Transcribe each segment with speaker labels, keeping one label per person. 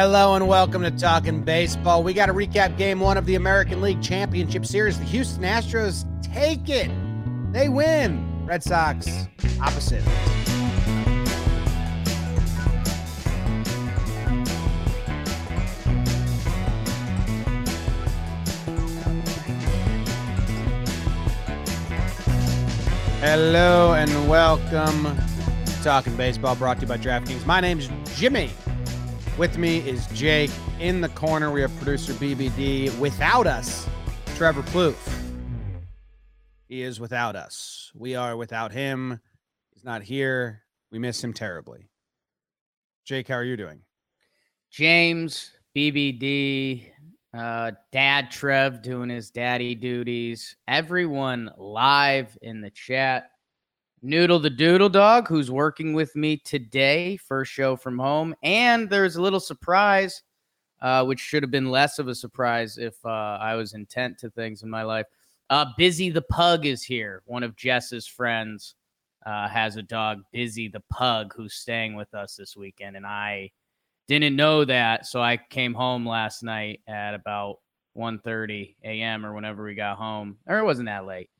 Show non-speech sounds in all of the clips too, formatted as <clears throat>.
Speaker 1: Hello and welcome to Talking Baseball. We got to recap game one of the American League Championship Series. The Houston Astros take it. They win. Red Sox opposite. Hello and welcome to Talking Baseball brought to you by DraftKings. My name's Jimmy. With me is Jake. In the corner, we have producer BBD. Without us, Trevor Plouffe. He is without us. We are without him. He's not here. We miss him terribly. Jake, how are you doing?
Speaker 2: James, BBD, uh, Dad Trev doing his daddy duties, everyone live in the chat. Noodle the Doodle Dog, who's working with me today, first show from home. And there's a little surprise, uh, which should have been less of a surprise if uh, I was intent to things in my life. Uh, Busy the Pug is here. One of Jess's friends uh, has a dog, Busy the Pug, who's staying with us this weekend. And I didn't know that. So I came home last night at about 1.30 a.m. or whenever we got home. Or it wasn't that late.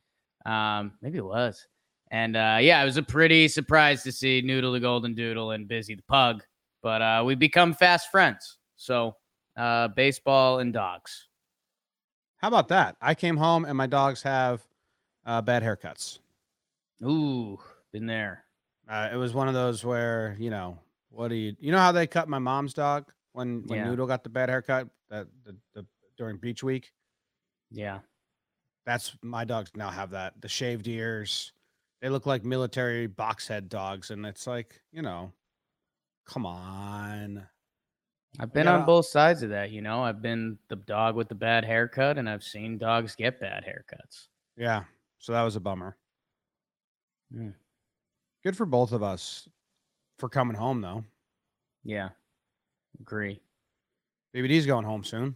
Speaker 2: Um, maybe it was. And uh, yeah, it was a pretty surprise to see Noodle the Golden Doodle and Busy the Pug. But uh, we become fast friends. So uh, baseball and dogs.
Speaker 1: How about that? I came home and my dogs have uh, bad haircuts.
Speaker 2: Ooh, been there.
Speaker 1: Uh, it was one of those where you know what do you you know how they cut my mom's dog when when
Speaker 2: Yeah.
Speaker 1: Noodle got the bad haircut that the, the during beach week.
Speaker 2: Yeah.
Speaker 1: That's my dogs now have that the shaved ears. They look like military box head dogs, and it's like you know, come on.
Speaker 2: I've been
Speaker 1: gotta-
Speaker 2: on both sides of that. You know, I've been the dog with the bad haircut, and I've seen dogs get bad haircuts.
Speaker 1: Yeah, so that was a bummer.
Speaker 2: Hmm.
Speaker 1: Good for both of us for coming home though.
Speaker 2: Yeah. Agree.
Speaker 1: BBD's going home soon.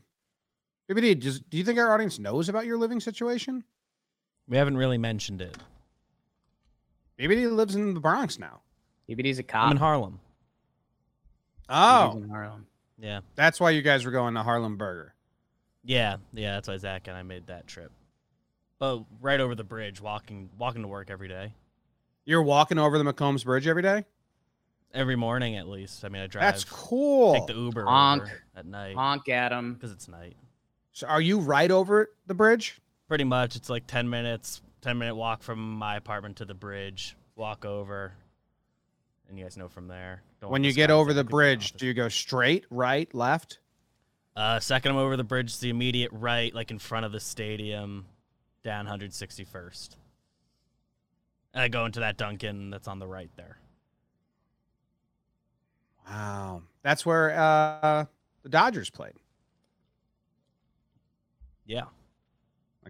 Speaker 1: BBD, does, do you think our audience knows about your living situation?
Speaker 3: We haven't really mentioned it.
Speaker 1: BBD lives in the Bronx now.
Speaker 2: BBD's a cop.
Speaker 3: I'm in Harlem.
Speaker 1: Oh,
Speaker 2: BBD's in Harlem.
Speaker 3: Yeah.
Speaker 1: that's why you guys were going to Harlem Burger.
Speaker 3: Yeah, yeah, that's why Zach and I made that trip. But right over the bridge, walking walking to work every day.
Speaker 1: You're walking over the Macombs Bridge every day.
Speaker 3: Every morning at least. I mean I drive
Speaker 1: That's cool.
Speaker 3: take the Uber
Speaker 2: Honk.
Speaker 3: over at night.
Speaker 2: Honk at him.
Speaker 3: Because it's night.
Speaker 1: So are you right over the bridge?
Speaker 3: Pretty much it's like ten minutes, ten minute walk from my apartment to the bridge, walk over. And you guys know from there. Don't
Speaker 1: when you get over the bridge, do you go straight, right, left?
Speaker 3: Uh, second, I'm over the bridge. The immediate right, like in front of the stadium, down 161st. And I go into that Dunkin that's on the right there.
Speaker 1: Wow, that's where uh, the Dodgers played.
Speaker 3: Yeah.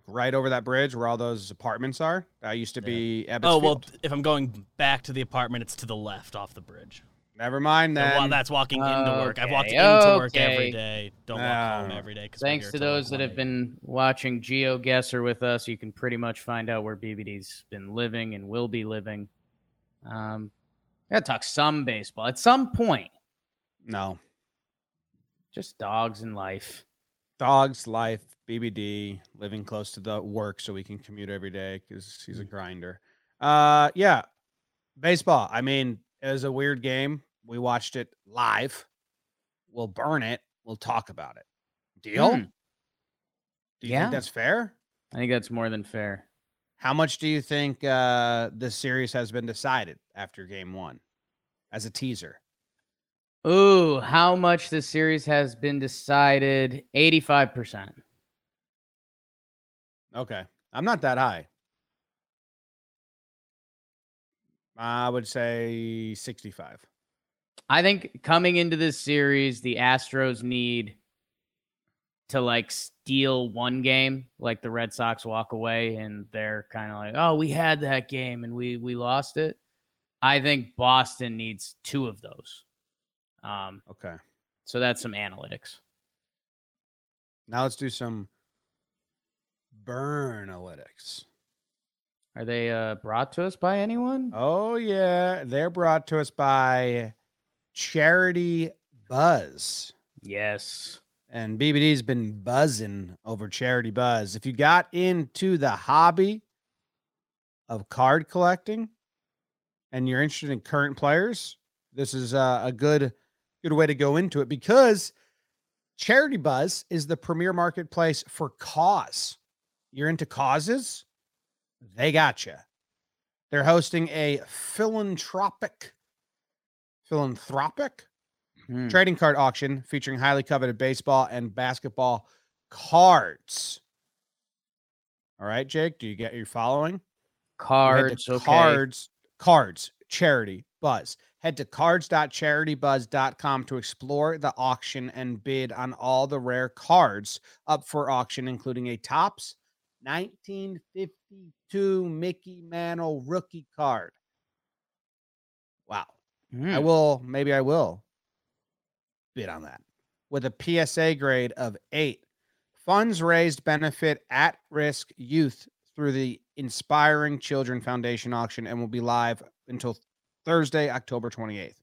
Speaker 1: Like right over that bridge where all those apartments are. That used to
Speaker 3: Yeah.
Speaker 1: be Ebbets
Speaker 3: Oh well,
Speaker 1: Field.
Speaker 3: if I'm going back to the apartment, it's to the left off the bridge.
Speaker 1: Never mind
Speaker 3: So,
Speaker 1: then.
Speaker 3: well, that's walking into work. I've walked
Speaker 2: Okay,
Speaker 3: into work every day. Don't walk home every day. 'cause we're
Speaker 2: Thanks to those that have been watching GeoGuessr with us, you can pretty much find out where BBD's been living and will be living. Um, I gotta talk some baseball at some point.
Speaker 1: no.
Speaker 2: Just dogs and life.
Speaker 1: Dogs, life, BBD, living close to the work so we can commute every day because he's
Speaker 3: Mm.
Speaker 1: a grinder. Uh, yeah, baseball. I mean, it was a weird game. We watched it live. We'll burn it. We'll talk about it. Deal?
Speaker 2: Hmm.
Speaker 1: Do you
Speaker 2: Yeah.
Speaker 1: think that's fair?
Speaker 2: I think that's more than fair.
Speaker 1: How much do you think uh, this series has been decided after game one as a teaser?
Speaker 2: Ooh, how much this series has been decided? 85%.
Speaker 1: Okay. I'm not that high. I would say 65.
Speaker 2: I think coming into this series, the Astros need to like steal one game, like the Red Sox walk away and they're kind of like, "Oh, we had that game and we we lost it." I think Boston needs two of those. Um,
Speaker 1: Okay.
Speaker 2: so that's some analytics.
Speaker 1: Now let's do some burn analytics.
Speaker 2: Are they uh, brought to us by anyone?
Speaker 1: Oh, yeah. They're brought to us by Charity Buzz.
Speaker 2: Yes.
Speaker 1: And BBD's been buzzing over Charity Buzz. If you got into the hobby of card collecting and you're interested in current players, this is a, a good good way to go into it because Charity Buzz is the premier marketplace for cause. You're into causes, they got you. They're hosting a philanthropic philanthropic
Speaker 2: Hmm.
Speaker 1: trading card auction featuring highly coveted baseball and basketball cards. All right, Jake, do you get your following?
Speaker 2: Cards. Okay.
Speaker 1: Cards, cards, charity, buzz. Head to cards.charitybuzz.com to explore the auction and bid on all the rare cards up for auction, including a Topps 1952 Mickey Mantle rookie card. Wow. I
Speaker 2: Hmm.
Speaker 1: will, maybe I will bid on that with a PSA grade of eight. Funds raised benefit at risk youth through the Inspiring Children Foundation auction and will be live until Thursday, October 28th.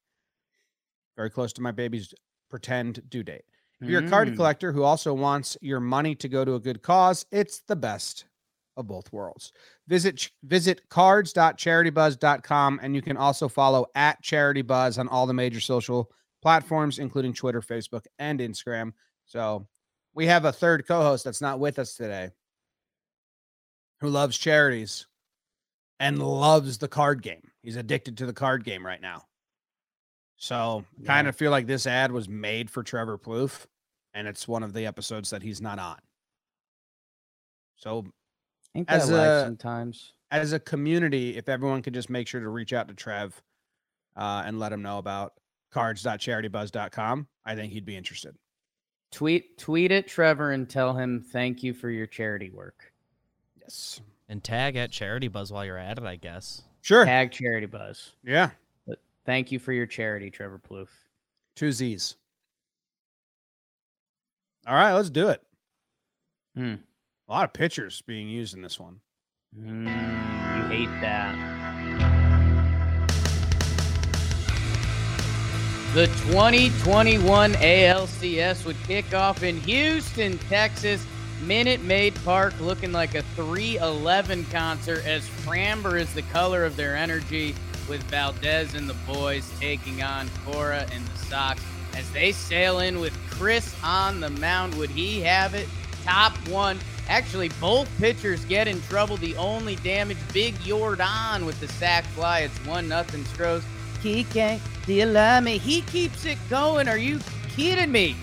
Speaker 1: Very close to my baby's pretend due date. If you're a card
Speaker 2: Mm.
Speaker 1: collector who also wants your money to go to a good cause, it's the best of both worlds. Visit visit cards.charitybuzz.com and you can also follow at Charity Buzz on all the major social platforms, including Twitter, Facebook, and Instagram. So we have a third co-host that's not with us today who loves charities and loves the card game. He's addicted to the card game right now. So kind of feel like this ad was made for Trevor Plouffe, and it's one of the episodes that he's not on. So as a-
Speaker 2: sometimes?
Speaker 1: as a community, if everyone could just make sure to reach out to Trev uh, and let him know about cards.charitybuzz.com, I think he'd be interested.
Speaker 2: Tweet tweet at Trevor and tell him thank you for your charity work.
Speaker 1: Yes.
Speaker 3: And tag at Charity Buzz while you're at it, I guess.
Speaker 1: Sure.
Speaker 2: Tag Charity Buzz.
Speaker 1: Yeah.
Speaker 2: Thank you for your charity, Trevor Plouffe.
Speaker 1: Two Z's. All right, let's do it.
Speaker 2: Hmm.
Speaker 1: A lot of pictures being used in this one.
Speaker 2: Mm, you hate that. The 2021 ALCS would kick off in Houston, Texas. Minute Maid Park looking like a 311 concert as Framber is the color of their energy, with Valdez and the boys taking on Cora and the Sox as they sail in with Chris on the mound. Would he have it? Top one. Actually, both pitchers get in trouble. The only damage, Big Yordan with the sac fly. It's one nothing Stros. Kike, do you love me? He keeps it going. Are you kidding me?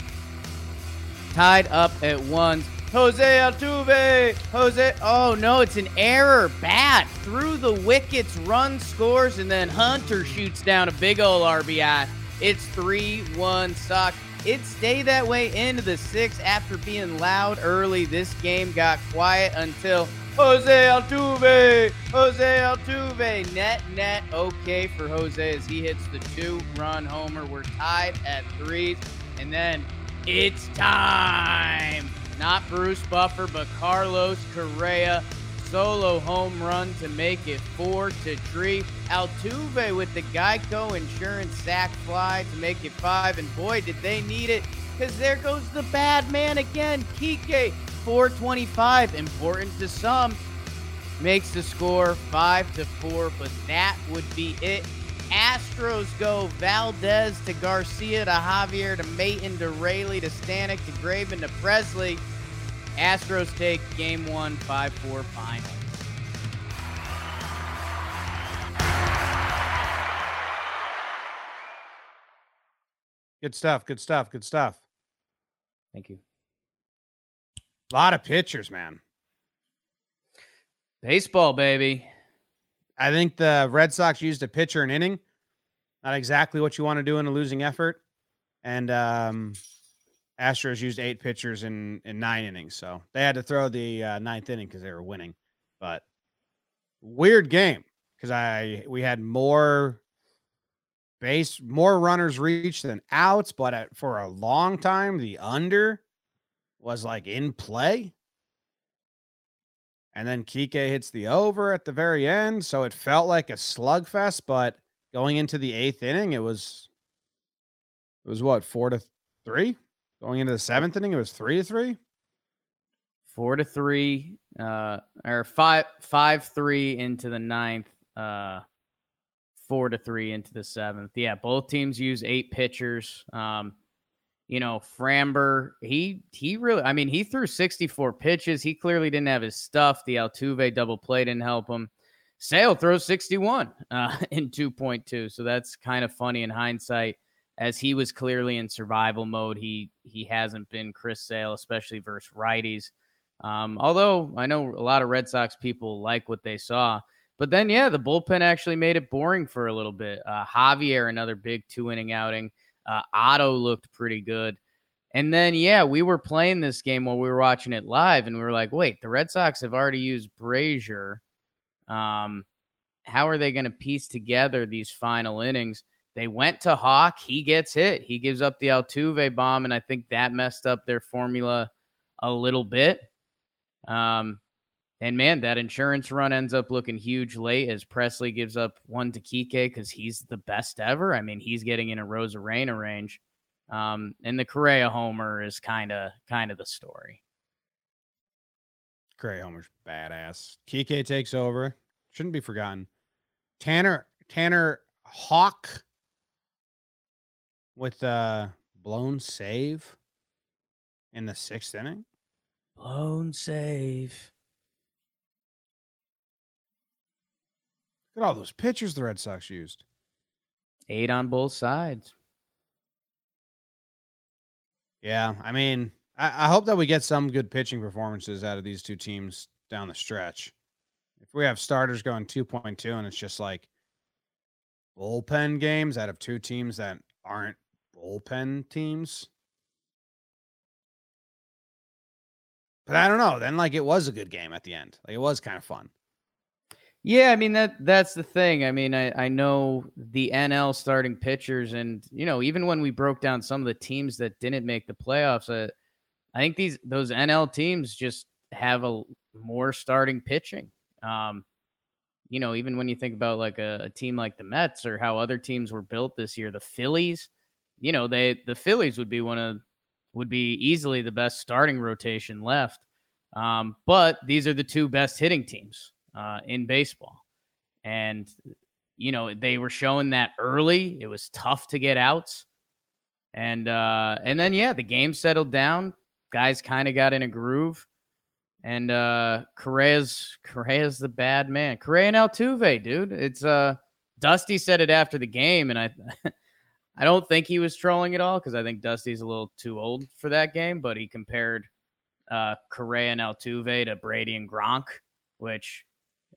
Speaker 2: Tied up at one. Jose Altuve. Jose. Oh no, it's an error. Bad. Through the wickets, run scores, and then Hunter shoots down a big ol' RBI. It's 3 1 Sox. It stayed that way into the sixth after being loud early. This game got quiet until Jose Altuve, Jose Altuve, net net okay for Jose as he hits the two-run homer. We're tied at threes, and then it's time. Not Bruce Buffer, but Carlos Correa solo home run to make it four to three. Altuve with the Geico Insurance sack fly to make it five, and boy, did they need it because there goes the bad man again. Kike, 425, important to some, makes the score five to four, but that would be it. Astros go Valdez to Garcia to Javier to Maton to Raley to Stanek to Graven to Pressly. Astros take game one, 5 4 final.
Speaker 1: Good stuff. Good stuff. Good stuff.
Speaker 2: Thank you.
Speaker 1: A lot of pictures, man.
Speaker 2: Baseball, baby.
Speaker 1: I think the Red Sox used a pitcher an inning. Not exactly what you want to do in a losing effort. And um, Astros used eight pitchers in, in nine innings. So they had to throw the uh, ninth inning because they were winning. But weird game because I we had more base more runners reached than outs, but at, for a long time the under was like in play. And then Kike hits the over at the very end. So it felt like a slugfest, but going into the eighth inning, it was it was what, four to three? Going into the seventh inning, it was three to three.
Speaker 2: Four to three, uh, or five five three into the ninth. Uh, four to three into the seventh. Yeah, both teams use eight pitchers. Um, you know, Framber, he he really, I mean, he threw 64 pitches. He clearly didn't have his stuff. The Altuve double play didn't help him. Sale throws 61 uh, <laughs> in 2.2. So that's kind of funny in hindsight, as he was clearly in survival mode. He he hasn't been Chris Sale, especially versus righties. Um, although I know a lot of Red Sox people like what they saw. But then, yeah, the bullpen actually made it boring for a little bit. Uh, Javier, another big two inning outing. Uh, Otto looked pretty good. And then, yeah, we were playing this game while we were watching it live, and we were like, wait, the Red Sox have already used Brasier. Um, how are they going to piece together these final innings? They went to Houck. He gets hit. He gives up the Altuve bomb, and I think that messed up their formula a little bit. Um, and man, that insurance run ends up looking huge late as Pressly gives up one to Kike because he's the best ever. I mean, he's getting in a Arozarena range. Um, and the Correa homer is kind of kind of the story.
Speaker 1: Correa homer's badass. Kike takes over. Shouldn't be forgotten. Tanner Tanner Houck with a blown save in the sixth inning.
Speaker 2: Blown save.
Speaker 1: Look at all those pitchers the Red Sox used.
Speaker 2: Eight on both sides.
Speaker 1: Yeah, I mean, I, I, hope that we get some good pitching performances out of these two teams down the stretch. If we have starters going 2.2 and it's just like bullpen games out of two teams that aren't bullpen teams. But I don't know. Then, like, it was a good game at the end. Like, it was kind of fun.
Speaker 2: Yeah, I mean that that's the thing. I mean, I, I know the NL starting pitchers, and you know, even when we broke down some of the teams that didn't make the playoffs, uh, I think these those NL teams just have a more starting pitching. Um, you know, even when you think about like a, a team like the Mets or how other teams were built this year, the Phillies, you know, they the Phillies would be one of would be easily the best starting rotation left. Um, but these are the two best hitting teams uh, in baseball. And, you know, they were showing that early. It was tough to get outs. And, uh, and then, yeah, the game settled down. Guys kind of got in a groove. And uh Correa's Correa's the bad man. Correa and Altuve, dude. It's uh Dusty said it after the game, and I <laughs> I don't think he was trolling at all because I think Dusty's a little too old for that game, but he compared uh Correa and Altuve to Brady and Gronk, which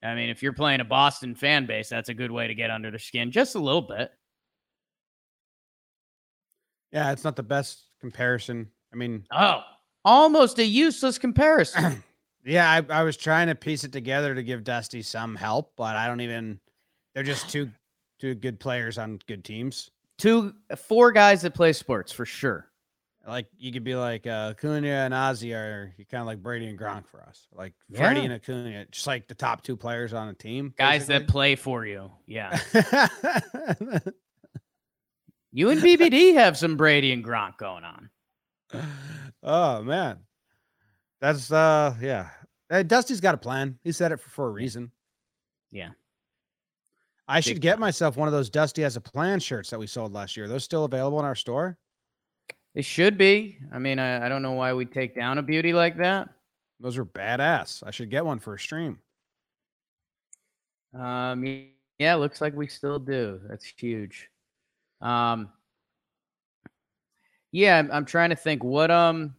Speaker 2: I mean, if you're playing a Boston fan base, that's a good way to get under their skin just a little bit.
Speaker 1: Yeah, it's not the best comparison. I mean,
Speaker 2: oh, almost a useless comparison. <clears throat>
Speaker 1: yeah, I, I was trying to piece it together to give Dusty some help, but I don't even. They're just two two good players on good teams.
Speaker 2: Two, four guys that play sports for sure.
Speaker 1: Like you could be like uh, Acuna and Ozzie are you kind of like Brady and Gronk for us. Like Freddie yeah. and Acuna, just like the top two players on a team.
Speaker 2: Guys basically. that play for you. Yeah. <laughs> you and BBD have some Brady and Gronk going on.
Speaker 1: Oh man, that's uh yeah. Hey, Dusty's got a plan. He said it for, for a reason.
Speaker 2: Yeah.
Speaker 1: I Big should get time. myself one of those Dusty has a plan shirts that we sold last year. Are those still available in our store?
Speaker 2: It should be. I mean, I, I don't know why we take down a beauty like that.
Speaker 1: Those are badass. I should get one for a stream.
Speaker 2: Um, yeah, looks like we still do. That's huge. Um, yeah, I'm, I'm trying to think what um.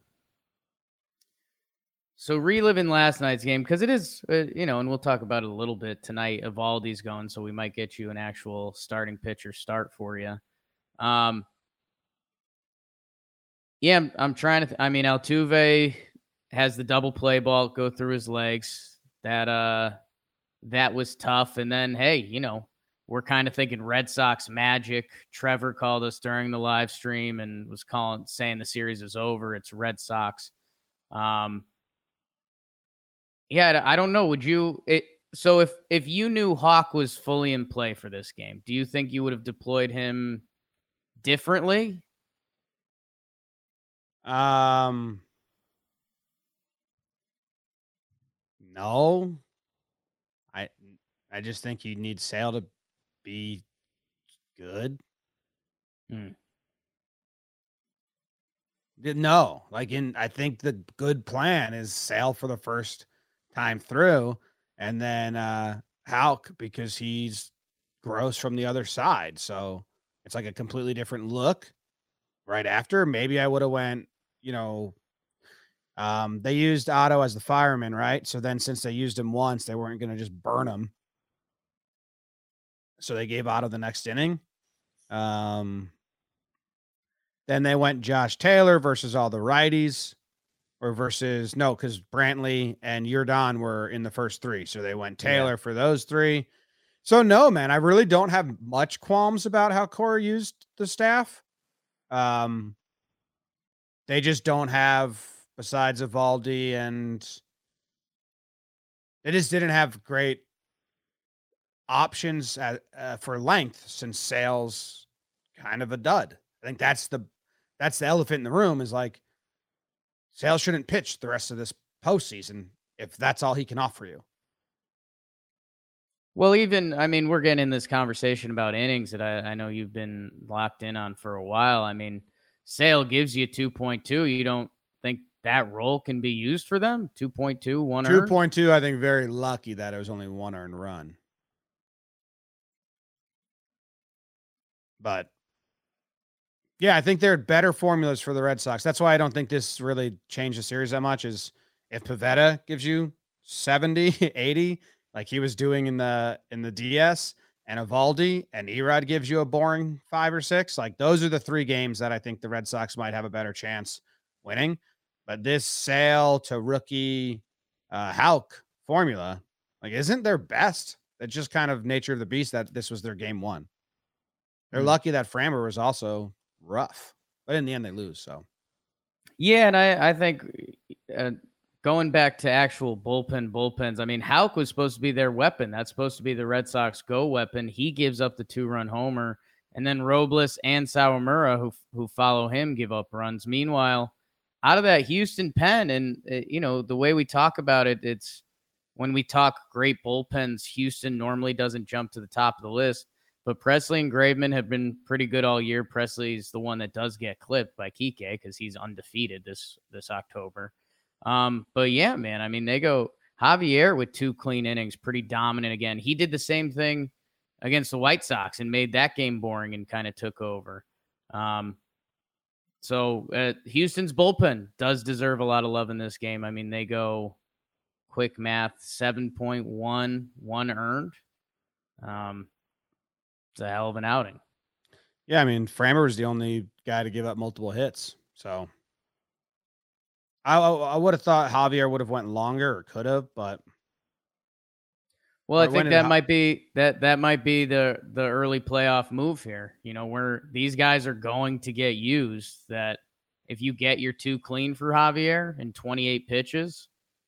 Speaker 2: So reliving last night's game because it is, uh, you know, and we'll talk about it a little bit tonight. Eovaldi's going, so we might get you an actual starting pitcher start for you. Um, yeah, I'm, I'm trying to. Th- I mean, Altuve has the double play ball go through his legs. That uh, that was tough. And then, hey, you know, we're kind of thinking Red Sox magic. Trevor called us during the live stream and was calling, saying the series is over. It's Red Sox. Um, yeah, I don't know. Would you? It so if if you knew Houck was fully in play for this game, do you think you would have deployed him differently?
Speaker 1: Um, no, I I just think you need Sale to be good.
Speaker 2: Hmm.
Speaker 1: No, like in I think the good plan is Sale for the first time through, and then uh Houck because he's gross from the other side. So it's like a completely different look right after. Maybe I would have went, you know, um, they used Otto as the fireman, right? So then since they used him once, they weren't going to just burn him. So they gave Otto the next inning. Um, then they went Josh Taylor versus all the righties, or versus no, because Brantley and Yordan were in the first three. So they went Taylor yeah. for those three. So no, man, I really don't have much qualms about how Cora used the staff. Um, they just don't have besides Eovaldi and they just didn't have great options at, uh, for length since Sale's kind of a dud. I think that's the that's the elephant in the room is like Sales shouldn't pitch the rest of this postseason if that's all he can offer you.
Speaker 2: Well, even I mean, we're getting in this conversation about innings that I, I know you've been locked in on for a while. I mean, Sale gives you 2.2. You don't think that role can be used for them? 2.2, one
Speaker 1: 2.2, I think very lucky that it was only one earned run. But yeah, I think there are better formulas for the Red Sox. That's why I don't think this really changed the series that much. Is if Pivetta gives you 70, <laughs> 80, like he was doing in the in the DS, and Eovaldi and Erod gives you a boring five or six. Like those are the three games that I think the Red Sox might have a better chance winning. But this Sale to rookie uh Houck formula, like isn't their best. It's just kind of nature of the beast that this was their game one. They're mm-hmm. lucky that Framber was also rough, but in the end they lose. So
Speaker 2: yeah, and I I think uh, going back to actual bullpen bullpens, I mean, Houck was supposed to be their weapon. That's supposed to be the Red Sox go weapon. He gives up the two run homer, and then Robles and Sawamura, who who follow him, give up runs. Meanwhile, out of that Houston pen, and uh, you know the way we talk about it, it's when we talk great bullpens, Houston normally doesn't jump to the top of the list. But Pressly and Graveman have been pretty good all year. Pressly's the one that does get clipped by Kike because he's undefeated this this October. Um, but yeah, man, I mean, they go Javier with two clean innings, pretty dominant again. He did the same thing against the White Sox and made that game boring and kind of took over. Um, so uh, Houston's bullpen does deserve a lot of love in this game. I mean, they go quick math 7.1, one earned. Um, it's a hell of an outing.
Speaker 1: Yeah, I mean, Framber was the only guy to give up multiple hits. So I, I would have thought Javier would have went longer or could have, but
Speaker 2: well, I think that might be that that might be the the early playoff move here. You know, where these guys are going to get used. That if you get your two clean for Javier in 28 pitches,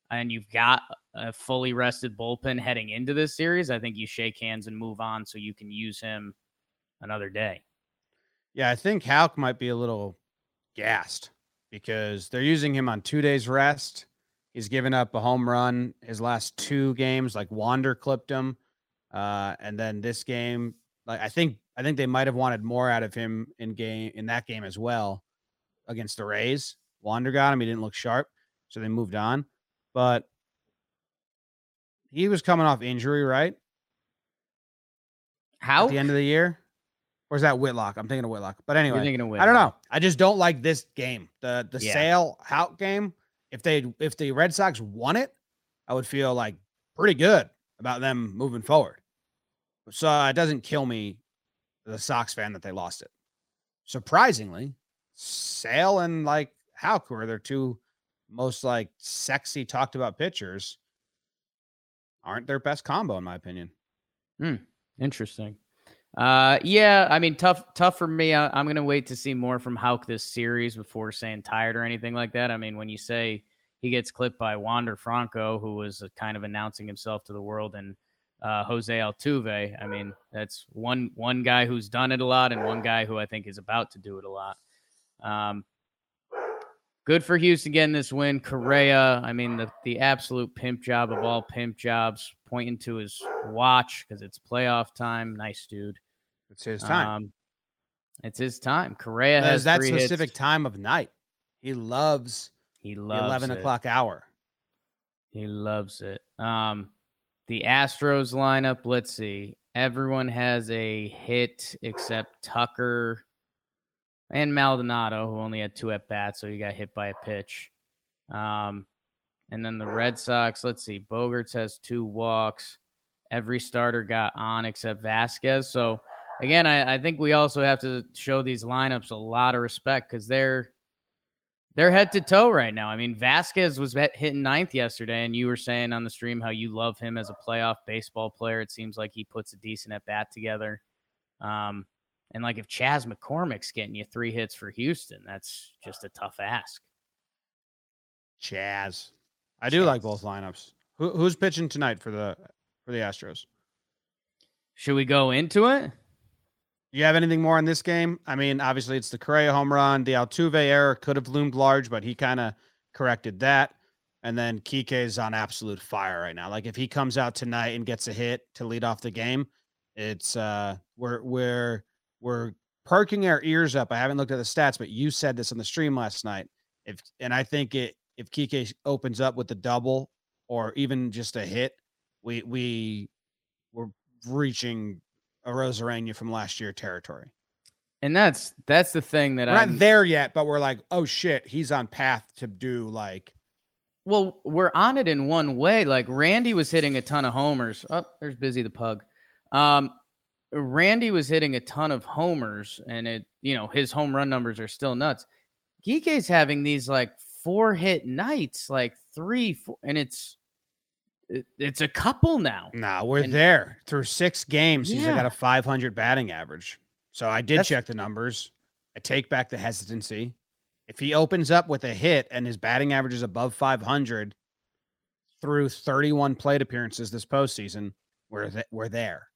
Speaker 2: and you've got a fully rested bullpen heading into this series, I think you shake hands and move on so you can use him another day.
Speaker 1: Yeah, I think Houck might be a little gassed because they're using him on two days rest. He's given up a home run his last two games, like Wander clipped him. Uh, and then this game, like I think I think they might have wanted more out of him in game in that game as well against the Rays. Wander got him. He didn't look sharp, so they moved on. But he was coming off injury, right?
Speaker 2: How
Speaker 1: at the end of the year? Or is that Whitlock? I'm thinking of Whitlock. But anyway, I don't know. I just don't like this game. The the yeah. sale out game. If they if the Red Sox won it, I would feel like pretty good about them moving forward. So uh, it doesn't kill me, the Sox fan, that they lost it. Surprisingly, Sale and like Houck were their two most like sexy talked about pitchers aren't their best combo in my opinion.
Speaker 2: Hmm. Interesting. Uh, yeah, I mean, tough, tough for me. I, am gonna wait to see more from Houck this series before saying tired or anything like that. I mean, when you say he gets clipped by Wander Franco, who was kind of announcing himself to the world, and uh, Jose Altuve, I mean, that's one one guy who's done it a lot, and one guy who I think is about to do it a lot. Um, good for Houston getting this win. Correa, I mean, the, the absolute pimp job of all pimp jobs, pointing to his watch because it's playoff time. Nice dude.
Speaker 1: It's his time.
Speaker 2: Um, it's his time. Correa
Speaker 1: That
Speaker 2: has
Speaker 1: that specific
Speaker 2: hits.
Speaker 1: time of night. He loves
Speaker 2: He
Speaker 1: the
Speaker 2: loves
Speaker 1: 11
Speaker 2: it.
Speaker 1: o'clock hour.
Speaker 2: He loves it. Um, the Astros lineup. Let's see. Everyone has a hit except Tucker and Maldonado, who only had two at bats, so he got hit by a pitch. Um, and then the Red Sox. Let's see. Bogaerts has two walks. Every starter got on except Vazquez. So again, I, I think we also have to show these lineups a lot of respect because they're they're head to toe right now. I mean, Vazquez was hitting ninth yesterday, and you were saying on the stream how you love him as a playoff baseball player. It seems like he puts a decent at bat together. Um, and like if Chas McCormick's getting you three hits for Houston, that's just a tough ask.
Speaker 1: Chas. I do like both lineups. Who, who's pitching tonight for the for the Astros?
Speaker 2: Should we go into it?
Speaker 1: You have anything more on this game? I mean, obviously it's the Correa home run. The Altuve error could have loomed large, but he kind of corrected that. And then Kike is on absolute fire right now. Like if he comes out tonight and gets a hit to lead off the game, it's uh we're we're we're perking our ears up. I haven't looked at the stats, but you said this on the stream last night. If and I think it if Kike opens up with the double or even just a hit, we we we're reaching a Arozarena from last year territory.
Speaker 2: And that's that's the thing that
Speaker 1: We're
Speaker 2: I'm
Speaker 1: not there yet, but we're like, oh shit, he's on path to do like
Speaker 2: Well, we're on it in one way. Like Randy was hitting a ton of homers. Oh, there's Busy the Pug. Um, Randy was hitting a ton of homers, and it, you know, his home run numbers are still nuts. Kike's having these like four hit nights, like three, four, and it's it, it's a couple now.
Speaker 1: nah, we're
Speaker 2: And-
Speaker 1: there through six games. He's got a 500 batting average. So I did
Speaker 2: That's-
Speaker 1: check the numbers. I take back the hesitancy. If he opens up with a hit and his batting average is above 500 through 31 plate appearances this postseason, we're th- we're there.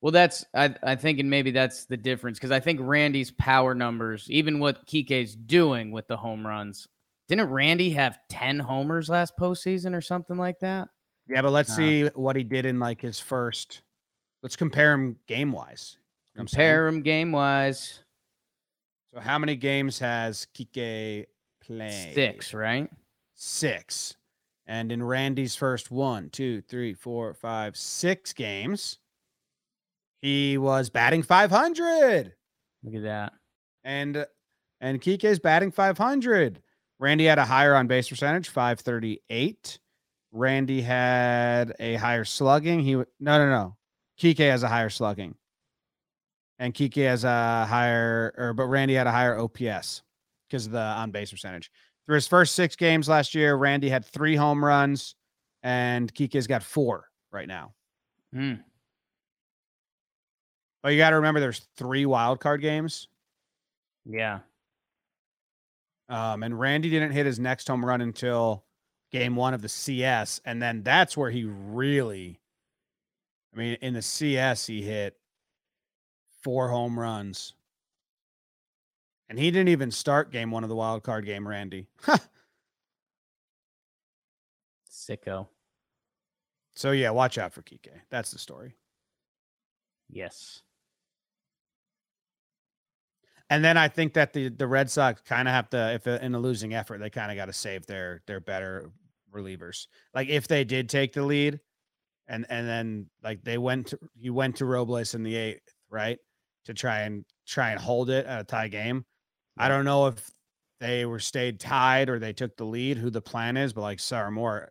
Speaker 2: Well, that's I I think, and maybe that's the difference because I think Randy's power numbers, even what Kike's doing with the home runs, didn't Randy have ten homers last postseason or something like that?
Speaker 1: Yeah, but let's
Speaker 2: Uh,
Speaker 1: see what he did in like his first. Let's compare him game wise.
Speaker 2: Compare him game wise,
Speaker 1: So how many games has Kike played?
Speaker 2: six, right?
Speaker 1: Six. And in Randy's first one, two, three, four, five, six games, he was batting 500.
Speaker 2: Look at that.
Speaker 1: And and Kike's batting 500. Randy had a higher on base percentage, 538. Randy had a higher slugging. He w- no no no. Kike has a higher slugging. And Kike has a higher or but Randy had a higher OPS because of the on base percentage. Through his first six games last year, Randy had three home runs and Kike's got four right now.
Speaker 2: Hmm.
Speaker 1: But you got to remember there's three wild card games.
Speaker 2: Yeah.
Speaker 1: Um, and Randy didn't hit his next home run until game one of the CS. And then that's where he really, I mean, in the CS, he hit four home runs. And he didn't even start game one of the wild card game, Randy. <laughs>
Speaker 2: Sicko.
Speaker 1: so, yeah, watch out for Kike. That's the story.
Speaker 2: Yes.
Speaker 1: And then I think that the the Red Sox kind of have to, if uh, in a losing effort, they kind of got to save their their better relievers. Like if they did take the lead, and and then like they went, to, you went to Robles in the eighth, right, to try and try and hold it at a tie game. I don't know if they were stayed tied or they took the lead. Who the plan is, but like Sawamura,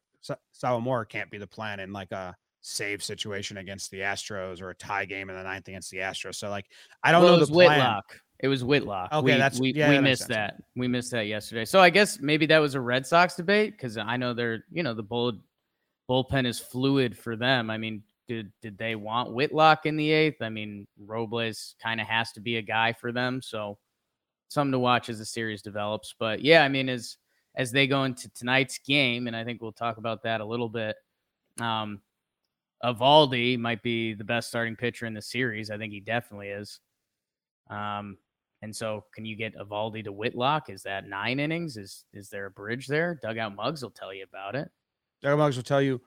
Speaker 1: Sawamura can't be the plan in like a save situation against the Astros or a tie game in the ninth against the Astros. So like I don't
Speaker 2: well,
Speaker 1: know the plan.
Speaker 2: Whitlock. It was Whitlock.
Speaker 1: Okay,
Speaker 2: we,
Speaker 1: that's-
Speaker 2: we,
Speaker 1: yeah,
Speaker 2: we
Speaker 1: that
Speaker 2: missed that. We missed that yesterday. So I guess maybe that was a Red Sox debate because I know they're you know the bull bullpen is fluid for them. I mean, did did they want Whitlock in the eighth? I mean, Robles kind of has to be a guy for them. So something to watch as the series develops. But yeah, I mean, as as they go into tonight's game, and I think we'll talk about that a little bit. Um, Eovaldi might be the best starting pitcher in the series. I think he definitely is. Um, And so, can you get Eovaldi to Whitlock? Is that nine innings? Is is there a bridge there? Dugout Mugs will tell you about it.
Speaker 1: Dugout Mugs will tell you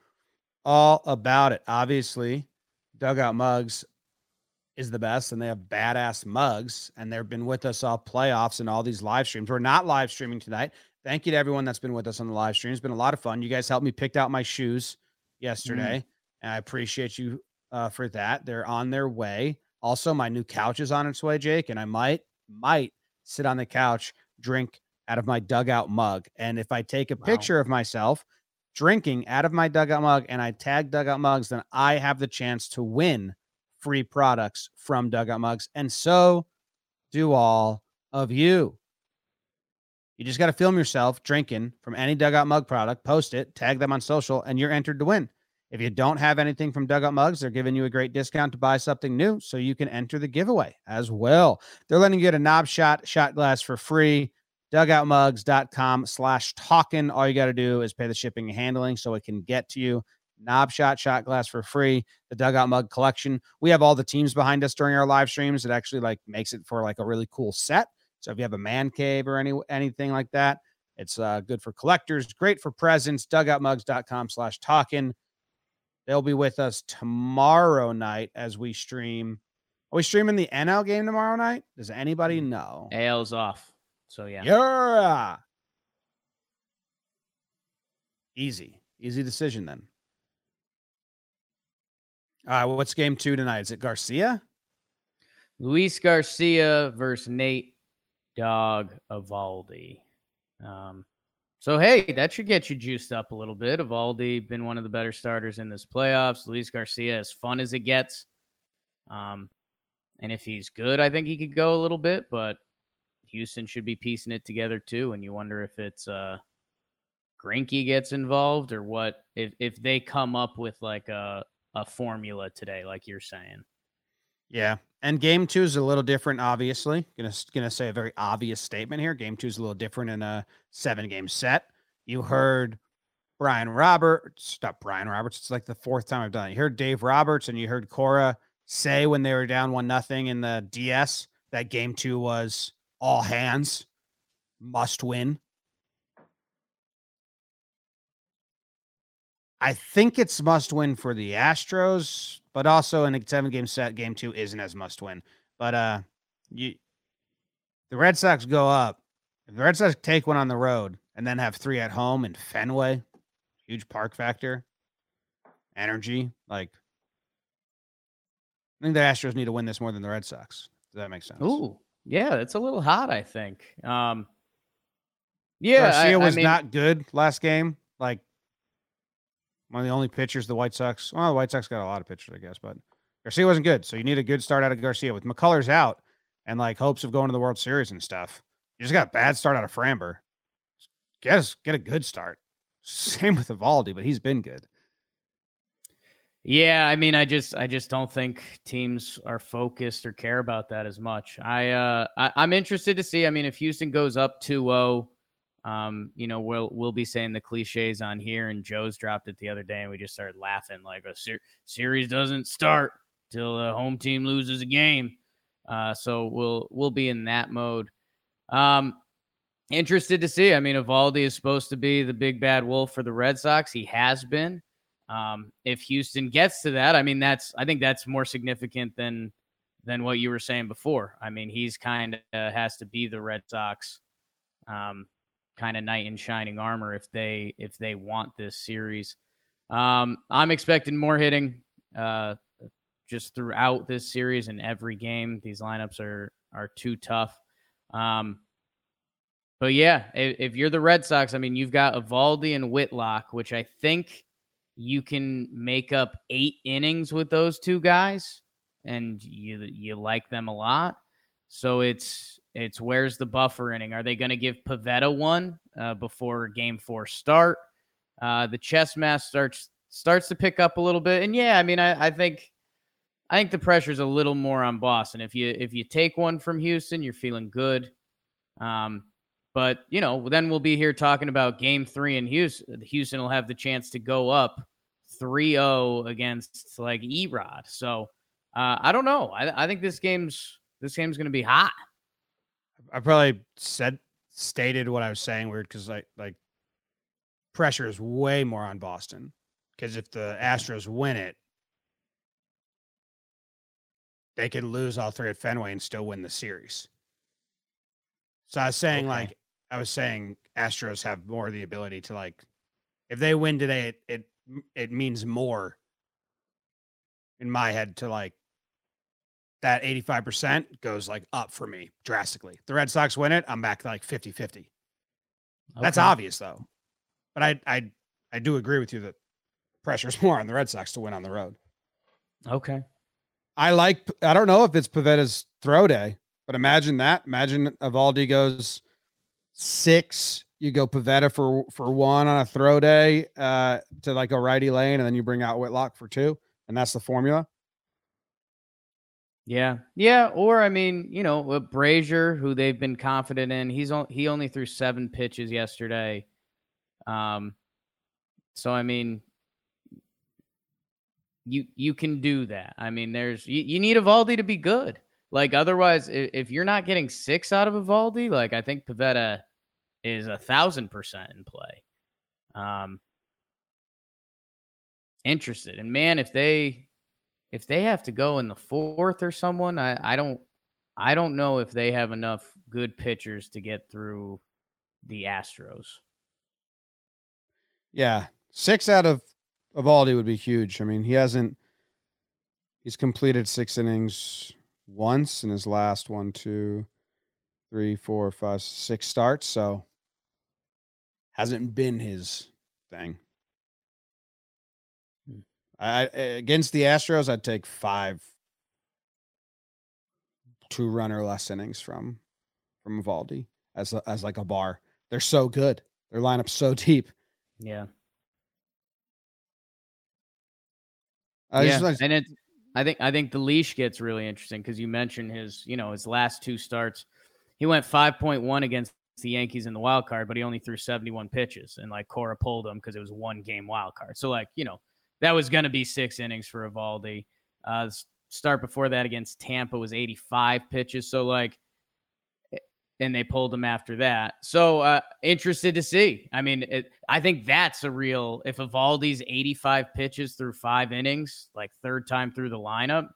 Speaker 1: all about it. Obviously, Dugout Mugs is the best, and they have badass mugs, and they've been with us all playoffs and all these live streams. We're not live streaming tonight. Thank you to everyone that's been with us on the live stream. It's been a lot of fun. You guys helped me pick out my shoes yesterday, mm. and I appreciate you uh, for that. They're on their way. Also, my new couch is on its way, Jake, and I might might sit on the couch, drink out of my dugout mug. And if I take a wow. picture of myself drinking out of my dugout mug and I tag dugout mugs, then I have the chance to win free products from dugout mugs. And so do all of you. You just got to film yourself drinking from any dugout mug product, post it, tag them on social, and you're entered to win. If you don't have anything from Dugout Mugs, they're giving you a great discount to buy something new so you can enter the giveaway as well. They're letting you get a knob shot shot glass for free. Dugoutmugs.com slash talking. All you got to do is pay the shipping and handling so it can get to you. Knob shot shot glass for free. The Dugout Mug collection. We have all the teams behind us during our live streams. It actually like makes it for like a really cool set. So if you have a man cave or any anything like that, it's uh, good for collectors, great for presents. Dugoutmugs.com slash talking. They'll be with us tomorrow night as we stream. Are we streaming the NL game tomorrow night? Does anybody know?
Speaker 2: AL's off. So yeah.
Speaker 1: Yeah. Easy. Easy decision then. All right. Well, what's game two tonight? Is it Garcia?
Speaker 2: Luis Garcia versus Nate Dog Eovaldi. Um, so hey, that should get you juiced up a little bit. Eovaldi been one of the better starters in this playoffs. Luis Garcia, as fun as it gets. Um, and if he's good, I think he could go a little bit, but Houston should be piecing it together too. And you wonder if it's uh Greinke gets involved or what if if they come up with like a a formula today, like you're saying.
Speaker 1: Yeah. And game two is a little different, obviously. Gonna gonna say a very obvious statement here. Game two is a little different in a seven game set. You heard Brian Roberts, stop Brian Roberts. It's like the fourth time I've done it. You heard Dave Roberts and you heard Cora say when they were down one nothing in the DS that game two was all hands, must win. I think it's must win for the Astros, but also in a seven game set, game two isn't as must win. But uh you the Red Sox go up. If the Red Sox take one on the road and then have three at home in Fenway, huge park factor, energy. Like I think the Astros need to win this more than the Red Sox. Does that make sense?
Speaker 2: Ooh, yeah, it's a little hot, I think. Um yeah,
Speaker 1: Garcia I, was mean, not good last game. Like one of the only pitchers the White Sox. Well, the White Sox got a lot of pitchers, I guess, but Garcia wasn't good. So you need a good start out of Garcia with McCullers out and like hopes of going to the World Series and stuff. You just got a bad start out of Framber. Get us get a good start. <laughs> Same with Eovaldi, but he's been good.
Speaker 2: Yeah, I mean, I just I just don't think teams are focused or care about that as much. I uh I, am interested to see. I mean, if Houston goes up 2-0 um, you know, we'll we'll be saying the cliches on here, and Joe's dropped it the other day, and we just started laughing like a ser- series doesn't start till the home team loses a game. Uh, so we'll we'll be in that mode. Um, interested to see. I mean, Eovaldi is supposed to be the big bad wolf for the Red Sox. He has been. Um, if Houston gets to that, I mean, that's I think that's more significant than than what you were saying before. I mean, he's kind of has to be the Red Sox um, kind of knight in shining armor if they if they want this series. Um, I'm expecting more hitting uh, just throughout this series and every game. These lineups are are too tough. Um, but yeah, if, if, you're the Red Sox, I mean, you've got Eovaldi and Whitlock, which I think you can make up eight innings with those two guys, and you you like them a lot. So it's it's where's the buffer inning? Are they going to give Pivetta one uh, before Game Four start? Uh, the chess match starts starts to pick up a little bit, and yeah, I mean, I, I think I think the pressure's a little more on Boston. If you if you take one from Houston, you're feeling good. Um, but you know, then we'll be here talking about Game Three in Houston. Houston will have the chance to go up 3-0 against like Erod. So uh, I don't know. I, I think this game's this game's going to be hot.
Speaker 1: I probably said stated what I was saying weird because I like pressure is way more on Boston because if the oh, Astros win it, they could lose all three at Fenway and still win the series. So I was saying
Speaker 2: Okay.
Speaker 1: like I was saying Astros have more the ability to like if they win today, it it it means more in my head to like that 85% goes like up for me drastically. The Red Sox win it, I'm back like 50-50. That's obvious though. But I I I do agree with you that pressure's <laughs> more on the Red Sox to win on the road.
Speaker 2: Okay.
Speaker 1: I like I don't know if it's Pivetta's throw day, but imagine that. Imagine Eovaldi goes six, you go Pivetta for for one on a throw day uh to like a righty lane, and then you bring out Whitlock for two, and that's the formula.
Speaker 2: Yeah, yeah. Or I mean, you know, with Brasier, who they've been confident in, he's on, he only threw seven pitches yesterday. Um, so I mean, you you can do that. I mean, there's you, you need Eovaldi to be good. Like otherwise, if, if you're not getting six out of Eovaldi, like I think Pivetta is a thousand percent in play. Um, interested, and man, if they if they have to go in the fourth or someone, I, I don't I don't know if they have enough good pitchers to get through the Astros.
Speaker 1: Yeah, six out of Eovaldi would be huge. I mean, he hasn't. He's completed six innings once in his last one, two, three, four, five, six starts. So hasn't been his thing. I, I against the Astros, I'd take five two run or less innings from from Valdi as a, as like a bar. They're so good. Their lineup's so <laughs> deep.
Speaker 2: Yeah.
Speaker 1: I
Speaker 2: yeah,
Speaker 1: just
Speaker 2: and it, I think I think the leash gets really interesting because you mentioned his, you know, his last two starts. He went five point one against the Yankees in the wild card, but he only threw seventy one pitches, and like Cora pulled him because it was one game wild card. So like you know that was going to be six innings for Eovaldi. Uh, start before that against Tampa was eighty five pitches. So like, eh, and they pulled him after that. So uh, interested to see. I mean, it, I think that's a real. If Eovaldi's 85 pitches through five innings, like third time through the lineup,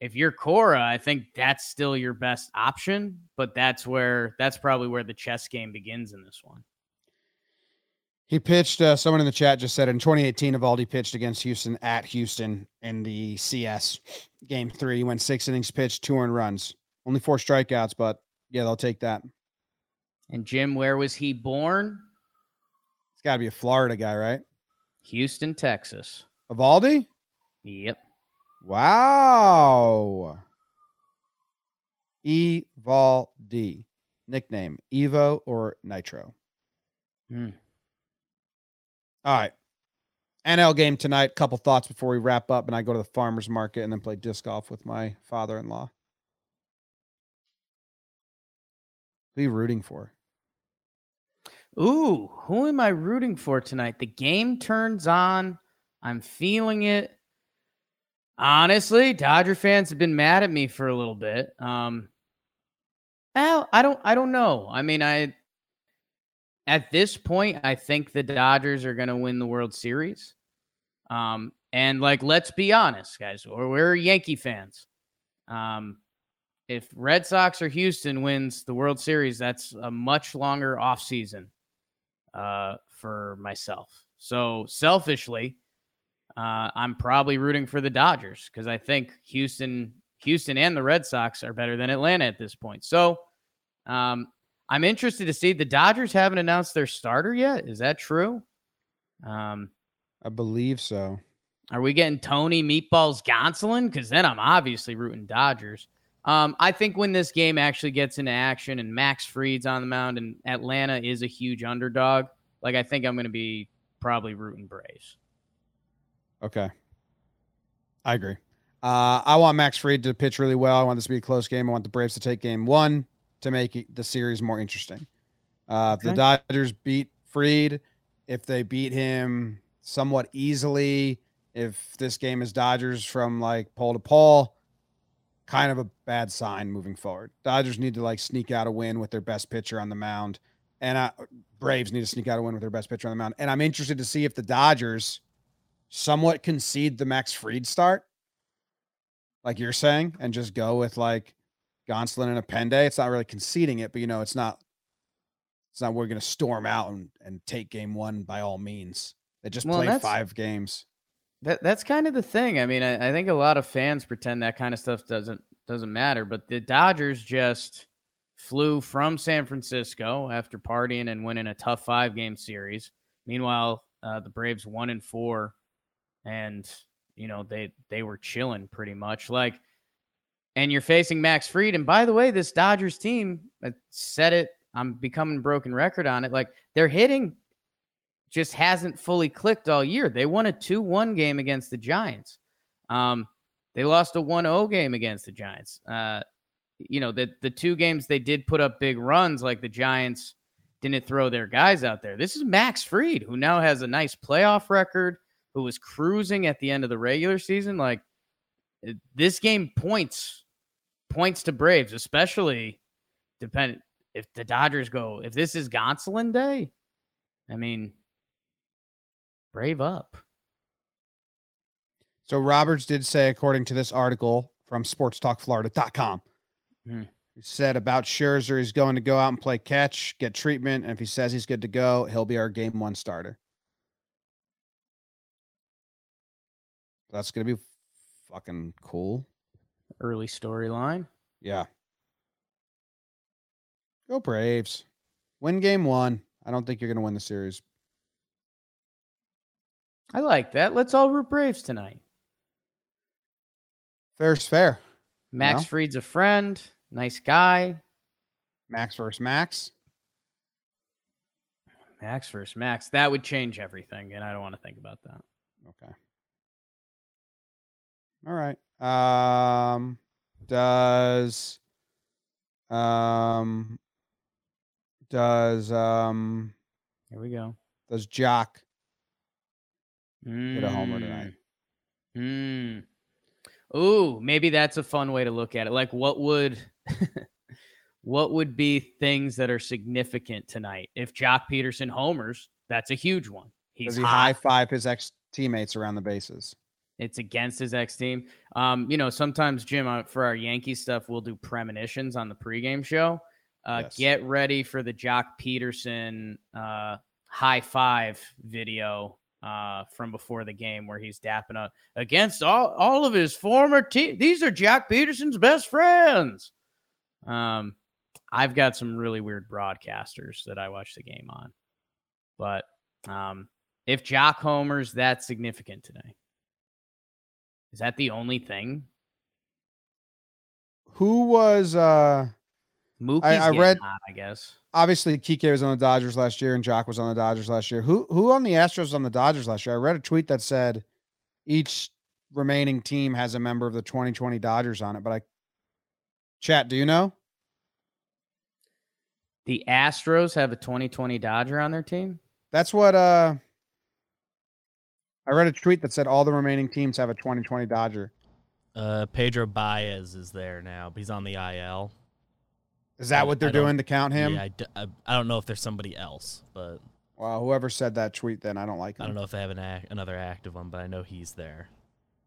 Speaker 2: if you're Cora, I think that's still your best option. But that's where that's probably where the chess game begins in this one.
Speaker 1: He pitched. Uh, someone in the chat just said in 2018, Eovaldi pitched against Houston at Houston in the CS game three. He went six innings pitched, two earned runs, only four strikeouts, but yeah, they'll take that.
Speaker 2: And Jim, where was he born?
Speaker 1: It's got to be a Florida guy, right?
Speaker 2: Houston, Texas.
Speaker 1: Eovaldi?
Speaker 2: Yep.
Speaker 1: Wow. Eovaldi. Nickname Evo or Nitro.
Speaker 2: Hmm.
Speaker 1: All right. NL game tonight. Couple thoughts before we wrap up, and I go to the farmers market and then play disc golf with my father-in-law. Who are you rooting for?
Speaker 2: Ooh, who am I rooting for tonight? The game turns on. I'm feeling it. Honestly, Dodger fans have been mad at me for a little bit. Um, well, I don't, I don't know. I mean, I at this point, I think the Dodgers are going to win the World Series. Um, and like, let's be honest, guys, we're, we're Yankee fans. Um, if Red Sox or Houston wins the World Series, that's a much longer offseason uh, for myself. So selfishly, uh, I'm probably rooting for the Dodgers because I think Houston, Houston, and the Red Sox are better than Atlanta at this point. So um, I'm interested to see the Dodgers haven't announced their starter yet. Is that true? Um,
Speaker 1: I believe so.
Speaker 2: are we getting Tony Meatballs Gonsolin? Because then I'm obviously rooting Dodgers. Um, I think when this game actually gets into action and Max Fried's on the mound and Atlanta is a huge underdog, like I think I'm going to be probably rooting Braves.
Speaker 1: Okay. I agree. Uh, I want Max Fried to pitch really well. I want this to be a close game. I want the Braves to take game one to make the series more interesting. Uh, if the Dodgers beat Fried, if they beat him somewhat easily, if this game is Dodgers from like pole to pole, kind of a bad sign moving forward. Dodgers need to like sneak out a win with their best pitcher on the mound, and uh, Braves need to sneak out a win with their best pitcher on the mound. And I'm interested to see if the Dodgers somewhat concede the Max Fried start, like you're saying, and just go with like Gonsolin and Appende. It's not really conceding it, but you know, it's not. It's not we're going to storm out and, and take game one by all means. They just
Speaker 2: Well,
Speaker 1: played five games.
Speaker 2: That that's kind of the thing. I mean, I, I think a lot of fans pretend that kind of stuff doesn't doesn't matter, but the Dodgers just flew from San Francisco after partying and winning a tough five game series. Meanwhile, uh, the Braves one and four, and you know they they were chilling pretty much. Like, and you're facing Max Fried. And by the way, this Dodgers team, I said it. I'm becoming broken record on it. Like they're hitting just hasn't fully clicked all year. They won a 2 1 game against the Giants. Um, they lost a 1 0 game against the Giants. Uh, you know, the, the two games they did put up big runs, like the Giants didn't throw their guys out there. This is Max Fried, who now has a nice playoff record, who was cruising at the end of the regular season. Like, this game points points to Braves, especially dependent if the Dodgers go, if this is Gonsolin Day, I mean, brave up.
Speaker 1: So Roberts did say, according to this article from sportstalkflorida.com,
Speaker 2: Hmm.
Speaker 1: he said about Scherzer, he's going to go out and play catch, get treatment, and if he says he's good to go, he'll be our game one starter. That's gonna be fucking cool.
Speaker 2: Early storyline.
Speaker 1: Yeah. Go Braves. Win game one. I don't think you're gonna win the series.
Speaker 2: I like that. Let's all root Braves tonight.
Speaker 1: Fair's fair.
Speaker 2: Max
Speaker 1: Well.
Speaker 2: Fried's a friend, nice guy.
Speaker 1: Max versus Max.
Speaker 2: Max versus Max. That would change everything, and I don't want to think about that.
Speaker 1: Okay. All right. Um does um does um
Speaker 2: Here we go.
Speaker 1: does Joc Get a homer tonight.
Speaker 2: Mm. Ooh, maybe that's a fun way to look at it. Like, what would <laughs> what would be things that are significant tonight? If Joc Pederson homers, that's a huge one. He's
Speaker 1: does he high five his ex teammates around the bases?
Speaker 2: It's against his ex team. Um, you know, sometimes Jim uh, for our Yankee stuff, we'll do premonitions on the pregame show. Uh,
Speaker 1: Yes.
Speaker 2: Get ready for the Joc Pederson uh, high five video uh, from before the game where he's dapping up against all all of his former team. These are Joc Pederson's best friends. Um, I've got some really weird broadcasters that I watch the game on, but um, if Joc homers, that's significant today. Is that the only thing?
Speaker 1: Who was uh
Speaker 2: Mookie's
Speaker 1: I
Speaker 2: getting
Speaker 1: read-
Speaker 2: hot, I guess.
Speaker 1: obviously Kike was on the Dodgers last year and Joc was on the Dodgers last year. Who who on the Astros was on the Dodgers last year? I read a tweet that said each remaining team has a member of the 2020 Dodgers on it, but I chat, do you know?
Speaker 2: The Astros have a 2020 Dodger on their team.
Speaker 1: That's what uh I read a tweet that said all the remaining teams have a 2020 Dodger.
Speaker 3: Uh, Pedro Baez is there now, but he's on the IL.
Speaker 1: Is that
Speaker 3: I-
Speaker 1: what they're
Speaker 3: I
Speaker 1: doing to count him?
Speaker 3: Yeah, I, d- I, I don't know if there's somebody else, but
Speaker 1: Well, whoever said that tweet then I don't like him.
Speaker 3: I don't know if they have an ac- another active one, but I know he's there.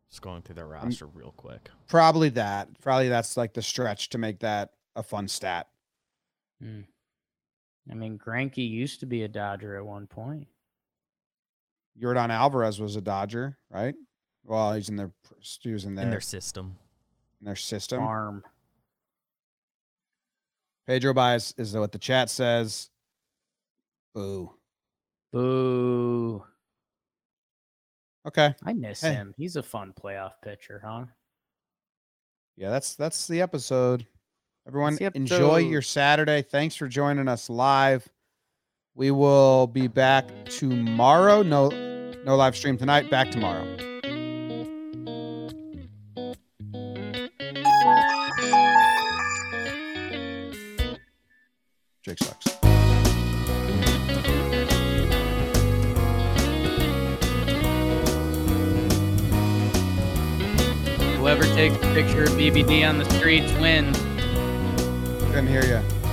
Speaker 3: Just going through their roster real quick.
Speaker 1: Probably that. Probably that's like the stretch to make that a fun stat.
Speaker 2: Hmm. I mean, Greinke used to be a Dodger at one point.
Speaker 1: Yordan Alvarez was a Dodger, right? Well, he's in their he was in their
Speaker 3: in their system.
Speaker 1: in their system.
Speaker 2: Arm.
Speaker 1: Pedro Baez is what the chat says. Boo.
Speaker 2: Boo.
Speaker 1: Okay.
Speaker 2: I miss
Speaker 1: Hey.
Speaker 2: him. He's a fun playoff pitcher, huh?
Speaker 1: Yeah, that's that's the episode. Everyone
Speaker 2: the
Speaker 1: enjoy your Saturday. Thanks for joining us live. We will be back tomorrow. No no live stream tonight. Back tomorrow. Jake sucks.
Speaker 2: Whoever takes a picture of BBD on the streets wins.
Speaker 1: Couldn't hear you.